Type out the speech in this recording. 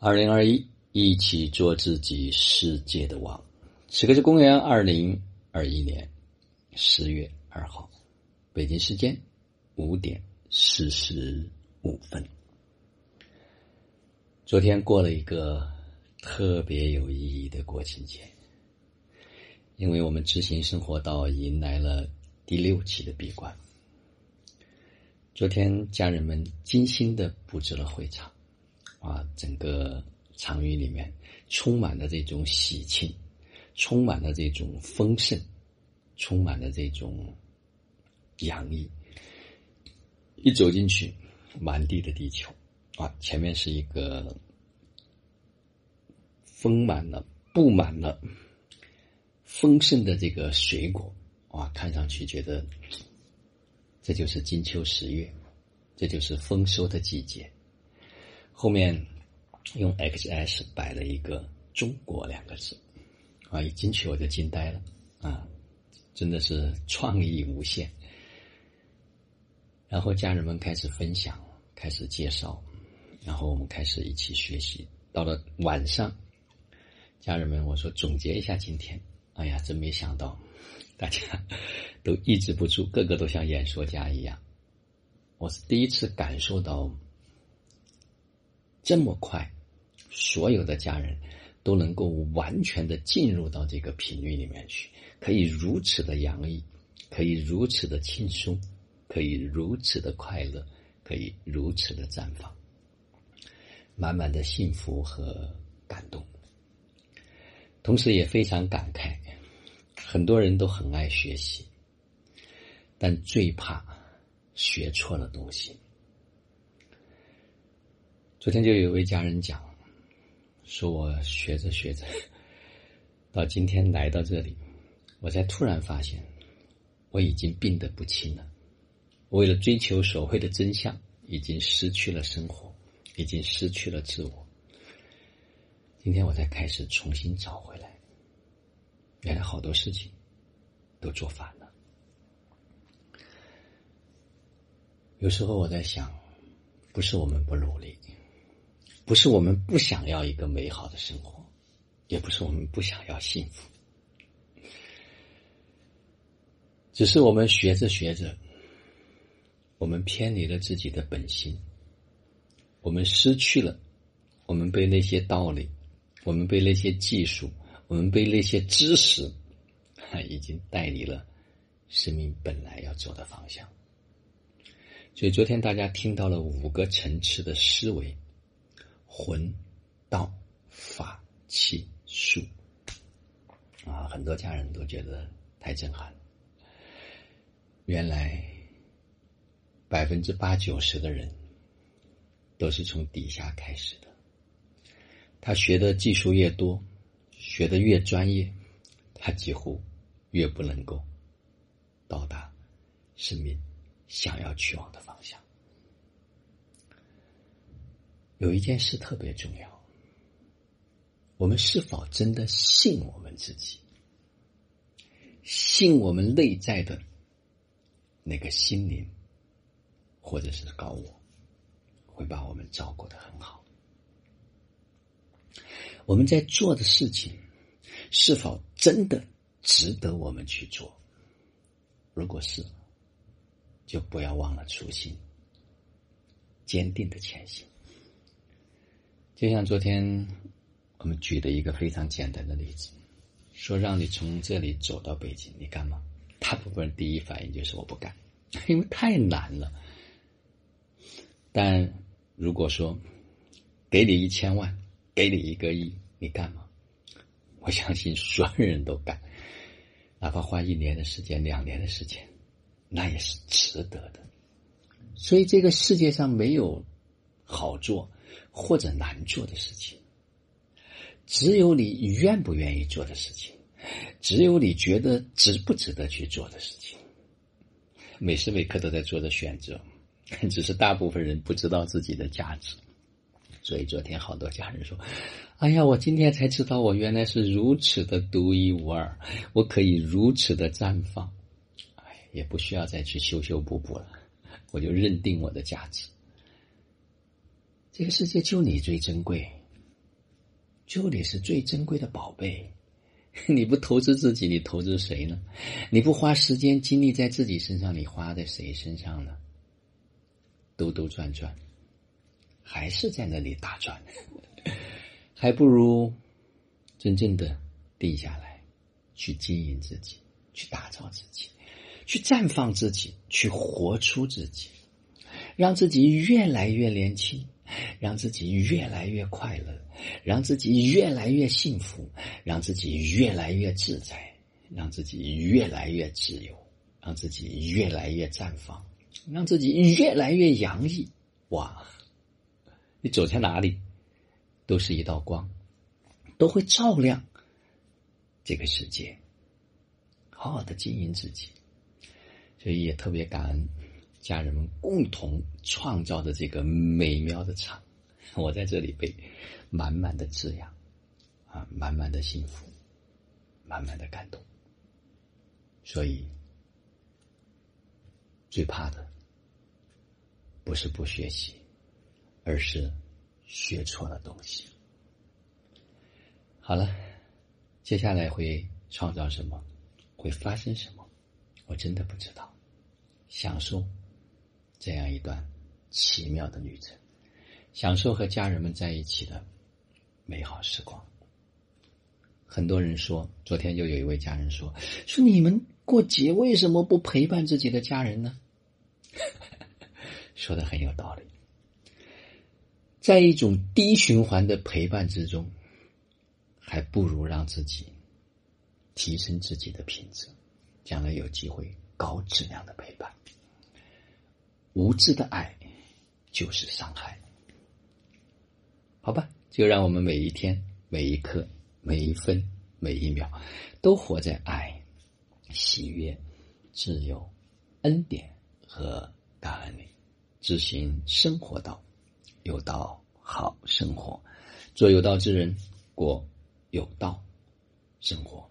二零二一，一起做自己世界的王。此刻是公元二零二一年十月二号，北京时间五点四十五分。昨天过了一个特别有意义的国庆节，因为我们知行生活道迎来了第六期的闭关。昨天，家人们精心的布置了会场。啊，整个场域里面充满了这种喜庆，充满了这种丰盛，充满了这种洋溢。一走进去，满地的地球啊，前面是一个丰满了、布满了丰盛的这个水果啊，看上去觉得这就是金秋十月，这就是丰收的季节。后面用 XS 摆了一个“中国”两个字，啊，一进去我就惊呆了，啊，真的是创意无限。然后家人们开始分享，开始介绍，然后我们开始一起学习。到了晚上，家人们我说总结一下今天，哎呀，真没想到，大家都抑制不住，个个都像演说家一样。我是第一次感受到。这么快，所有的家人都能够完全的进入到这个频率里面去，可以如此的洋溢，可以如此的轻松，可以如此的快乐，可以如此的绽放，满满的幸福和感动，同时也非常感慨。很多人都很爱学习，但最怕学错了东西。昨天就有一位家人讲，说我学着学着，到今天来到这里，我才突然发现，我已经病得不轻了。为了追求所谓的真相，已经失去了生活，已经失去了自我。今天我才开始重新找回来，原来好多事情都做反了。有时候我在想，不是我们不努力。不是我们不想要一个美好的生活，也不是我们不想要幸福，只是我们学着学着，我们偏离了自己的本心，我们失去了，我们被那些道理，我们被那些技术，我们被那些知识，已经带离了生命本来要走的方向。所以昨天大家听到了五个层次的思维。魂、道、法、器、术，啊，很多家人都觉得太震撼。原来百分之八九十的人都是从底下开始的。他学的技术越多，学的越专业，他几乎越不能够到达生命想要去往的方向。有一件事特别重要，我们是否真的信我们自己？信我们内在的那个心灵，或者是高我，会把我们照顾的很好？我们在做的事情，是否真的值得我们去做？如果是，就不要忘了初心，坚定的前行。就像昨天我们举的一个非常简单的例子，说让你从这里走到北京，你干吗？大部分人第一反应就是我不干，因为太难了。但如果说给你一千万，给你一个亿，你干吗？我相信所有人都干，哪怕花一年的时间、两年的时间，那也是值得的。所以这个世界上没有好做。或者难做的事情，只有你愿不愿意做的事情，只有你觉得值不值得去做的事情。每时每刻都在做着选择，只是大部分人不知道自己的价值。所以昨天好多家人说：“哎呀，我今天才知道，我原来是如此的独一无二，我可以如此的绽放，哎，也不需要再去修修补补了，我就认定我的价值。”这个世界就你最珍贵，就你是最珍贵的宝贝。你不投资自己，你投资谁呢？你不花时间精力在自己身上，你花在谁身上呢？兜兜转转，还是在那里打转，还不如真正的定下来，去经营自己，去打造自己，去绽放自己，去活出自己，让自己越来越年轻。让自己越来越快乐，让自己越来越幸福，让自己越来越自在，让自己越来越自由，让自己越来越绽放，让自己越来越洋溢。哇！你走在哪里，都是一道光，都会照亮这个世界。好好的经营自己，所以也特别感恩。家人们共同创造的这个美妙的场，我在这里被满满的滋养，啊，满满的幸福，满满的感动。所以，最怕的不是不学习，而是学错了东西。好了，接下来会创造什么，会发生什么，我真的不知道。享受。这样一段奇妙的旅程，享受和家人们在一起的美好时光。很多人说，昨天又有一位家人说：“说你们过节为什么不陪伴自己的家人呢？” 说的很有道理。在一种低循环的陪伴之中，还不如让自己提升自己的品质，将来有机会高质量的陪。无知的爱就是伤害，好吧？就让我们每一天、每一刻、每一分、每一秒，都活在爱、喜悦、自由、恩典和感恩里，执行生活道，有道好生活，做有道之人，过有道生活。